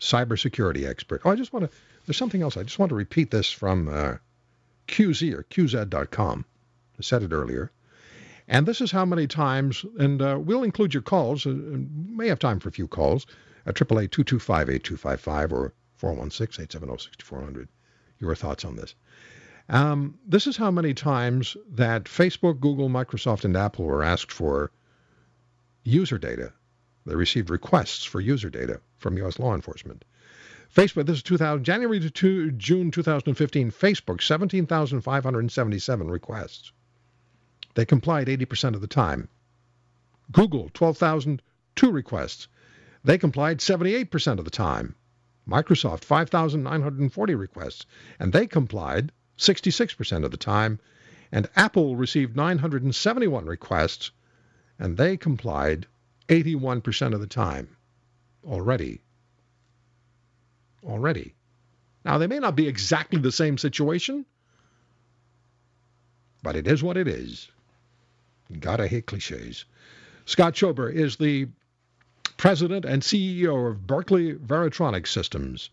cybersecurity expert. Oh, I just want to, there's something else. I just want to repeat this from uh, QZ or QZ.com. I said it earlier. And this is how many times, and uh, we'll include your calls. Uh, may have time for a few calls at 888-225-8255 or 416-870-6400. Your thoughts on this. Um, this is how many times that Facebook, Google, Microsoft, and Apple were asked for user data. They received requests for user data from U.S. law enforcement. Facebook, this is 2000, January to two, June 2015, Facebook, 17,577 requests. They complied 80% of the time. Google, 12,002 requests. They complied 78% of the time. Microsoft, 5,940 requests, and they complied 66% of the time. And Apple received 971 requests, and they complied 81% of the time. Already. Already. Now, they may not be exactly the same situation, but it is what it is. Gotta hate cliches. Scott Schober is the president and CEO of Berkeley Varitronics Systems.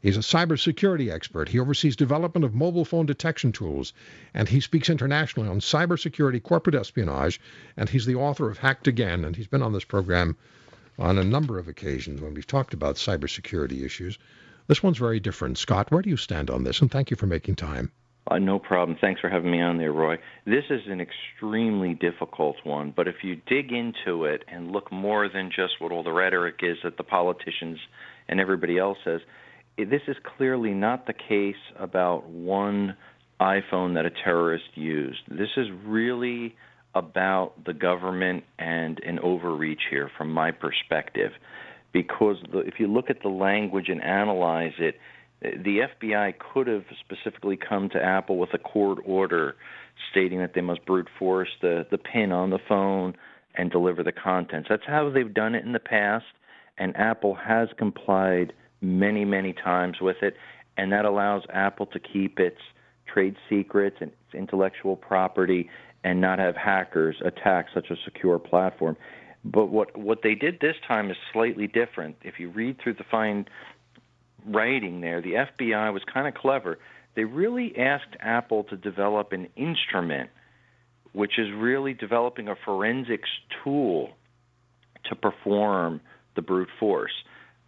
He's a cybersecurity expert. He oversees development of mobile phone detection tools, and he speaks internationally on cybersecurity, corporate espionage, and he's the author of Hacked Again, and he's been on this program on a number of occasions when we've talked about cybersecurity issues. This one's very different. Scott, where do you stand on this? And thank you for making time. Uh, no problem. Thanks for having me on there, Roy. This is an extremely difficult one, but if you dig into it and look more than just what all the rhetoric is that the politicians and everybody else says, this is clearly not the case about one iPhone that a terrorist used. This is really about the government and an overreach here from my perspective. Because the, if you look at the language and analyze it, the FBI could have specifically come to Apple with a court order stating that they must brute force the, the pin on the phone and deliver the contents. That's how they've done it in the past, and Apple has complied many, many times with it, and that allows Apple to keep its trade secrets and its intellectual property and not have hackers attack such a secure platform. But what what they did this time is slightly different. If you read through the fine writing there, the FBI was kind of clever. They really asked Apple to develop an instrument, which is really developing a forensics tool to perform the brute force.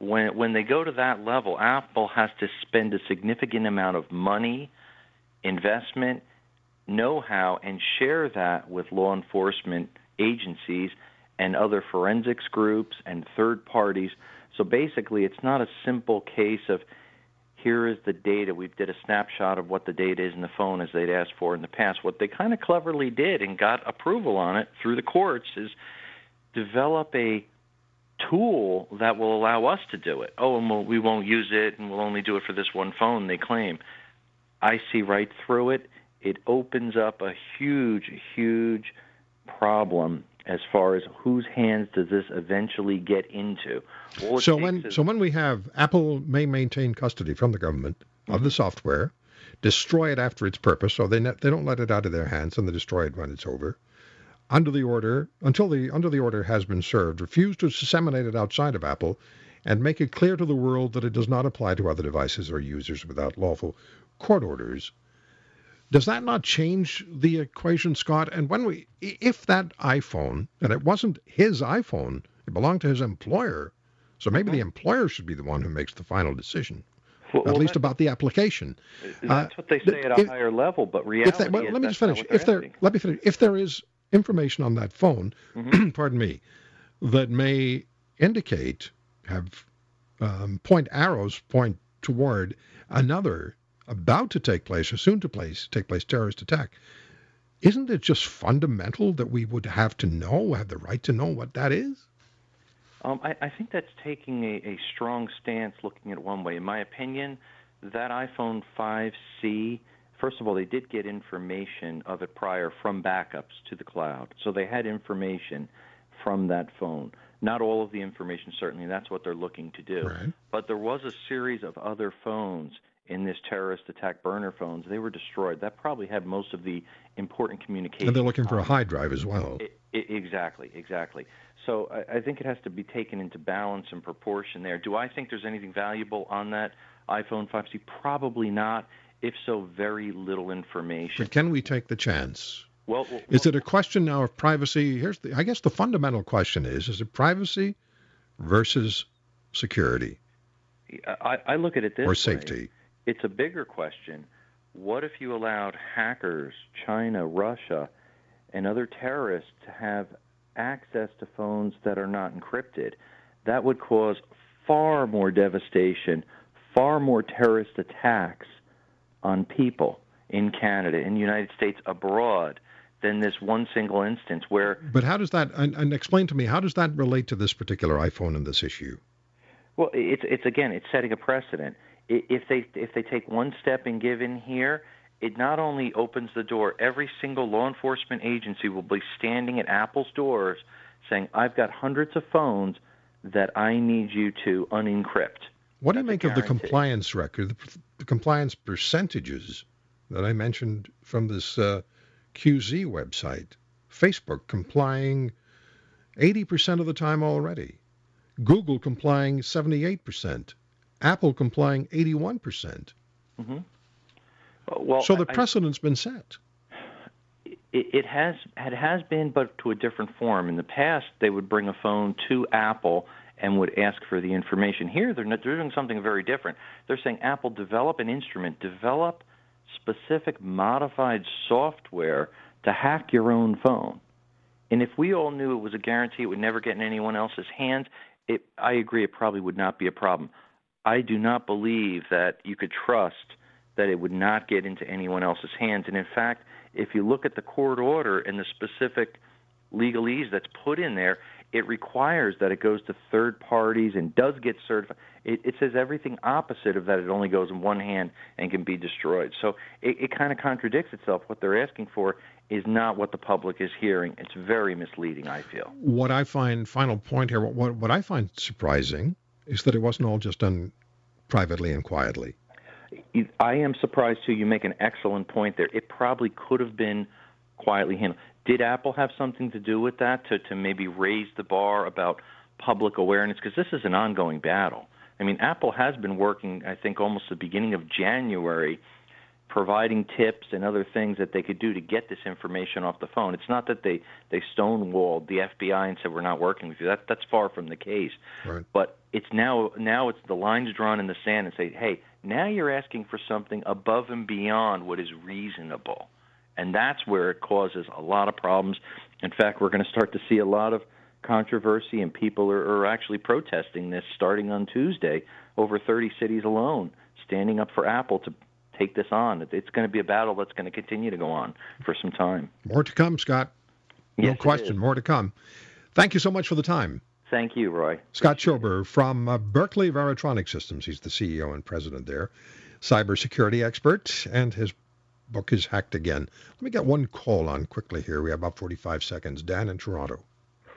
When when they go to that level, Apple has to spend a significant amount of money, investment, know-how, and share that with law enforcement agencies and other forensics groups and third parties so basically, it's not a simple case of here is the data. We did a snapshot of what the data is in the phone as they'd asked for in the past. What they kind of cleverly did and got approval on it through the courts is develop a tool that will allow us to do it. Oh, and we'll, we won't use it, and we'll only do it for this one phone. They claim. I see right through it. It opens up a huge, huge problem as far as whose hands does this eventually get into. So when is, so when we have Apple may maintain custody from the government mm-hmm. of the software, destroy it after its purpose, so they ne- they don't let it out of their hands and they destroy it when it's over. Under the order, until the under the order has been served, refuse to disseminate it outside of Apple, and make it clear to the world that it does not apply to other devices or users without lawful court orders. Does that not change the equation, Scott? And when we, if that iPhone, and it wasn't his iPhone, it belonged to his employer, so maybe mm-hmm. the employer should be the one who makes the final decision, well, at least about the application. That's uh, what they say at a if, higher level, but reality. They, well, let me just finish. If there, let me finish. If there is information on that phone, mm-hmm. pardon me, that may indicate, have um, point arrows point toward another about to take place or soon to place take place terrorist attack, isn't it just fundamental that we would have to know, have the right to know what that is? Um, I, I, think that's taking a, a, strong stance looking at it one way. In my opinion, that iPhone 5C, first of all, they did get information of it prior from backups to the cloud. So they had information from that phone. Not all of the information, certainly, that's what they're looking to do. Right. But there was a series of other phones in this terrorist attack burner phones. They were destroyed. That probably had most of the important communication. And they're looking for a hard drive as well. It, it, exactly, exactly. So I, I think it has to be taken into balance and proportion there. Do I think there's anything valuable on that iPhone 5C? Probably not. If so, very little information. But can we take the chance? Well, well is it a question now of privacy? Here's the, I guess the fundamental question is: Is it privacy versus security? I, I look at it this way or safety. Way. It's a bigger question. What if you allowed hackers, China, Russia, and other terrorists to have access to phones that are not encrypted. That would cause far more devastation, far more terrorist attacks on people in Canada, in the United States, abroad than this one single instance where. But how does that, and, and explain to me, how does that relate to this particular iPhone and this issue? Well, it's it's again, it's setting a precedent. If they if they take one step and give in here, it not only opens the door, every single law enforcement agency will be standing at Apple's doors saying, I've got hundreds of phones that I need you to unencrypt. What do you make of the compliance record, the, the, compliance percentages that I mentioned from this uh, QZ website? Facebook complying 80% of the time already. Google complying 78%. Apple complying 81%. Mm-hmm. Well, so the precedent's been set. It, it has it has been, but to a different form. In the past, they would bring a phone to Apple and would ask for the information. Here, they're, not, they're doing something very different. They're saying, Apple, develop an instrument, develop specific modified software to hack your own phone. And if we all knew it was a guarantee it would never get in anyone else's hands, it, I agree, it probably would not be a problem. I do not believe that you could trust – that it would not get into anyone else's hands. And in fact, if you look at the court order and the specific legalese that's put in there, it requires that it goes to third parties and does get certified. It, it says everything opposite of that. It only goes in one hand and can be destroyed. So it, it kind of contradicts itself. What they're asking for is not what the public is hearing. It's very misleading, I feel. What I find, final point here, what, what I find surprising is that it wasn't all just done privately and quietly. I am surprised too. You make an excellent point there. It probably could have been quietly handled. Did Apple have something to do with that to to maybe raise the bar about public awareness? Because this is an ongoing battle. I mean, Apple has been working. I think almost the beginning of January providing tips and other things that they could do to get this information off the phone. It's not that they they stonewalled the FBI and said we're not working with you. That that's far from the case. Right. But it's now now it's the lines drawn in the sand and say, hey, now you're asking for something above and beyond what is reasonable. And that's where it causes a lot of problems. In fact, we're going to start to see a lot of controversy, and people are, are actually protesting this starting on Tuesday. Over 30 cities alone standing up for Apple to take this on. It's going to be a battle that's going to continue to go on for some time. More to come, Scott. No yes, question. More to come. Thank you so much for the time. Thank you, Roy. Scott Schober from uh, Berkeley Varitronics Systems. He's the CEO and president there, cybersecurity expert, and his book is Hacked Again. Let me get one call on quickly here. We have about 45 seconds. Dan in Toronto.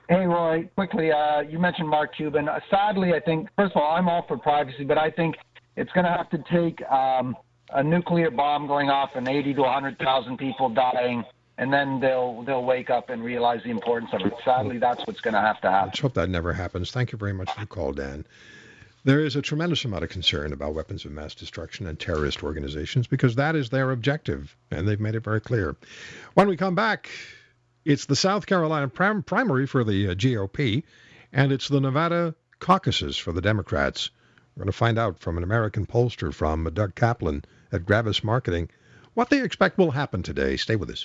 Hey, Roy, quickly, uh, you mentioned Mark Cuban. Uh, sadly, I think, first of all, I'm all for privacy, but I think it's going to have to take um, a nuclear bomb going off and 80 to 100,000 people dying, and then they'll they'll wake up and realize the importance of it. Sadly, that's what's going to have to happen. Let's hope that never happens. Thank you very much for the call, Dan. There is a tremendous amount of concern about weapons of mass destruction and terrorist organizations because that is their objective, and they've made it very clear. When we come back, it's the South Carolina prim- primary for the uh, GOP, and it's the Nevada caucuses for the Democrats. We're going to find out from an American pollster from Doug Kaplan at Gravis Marketing what they expect will happen today. Stay with us.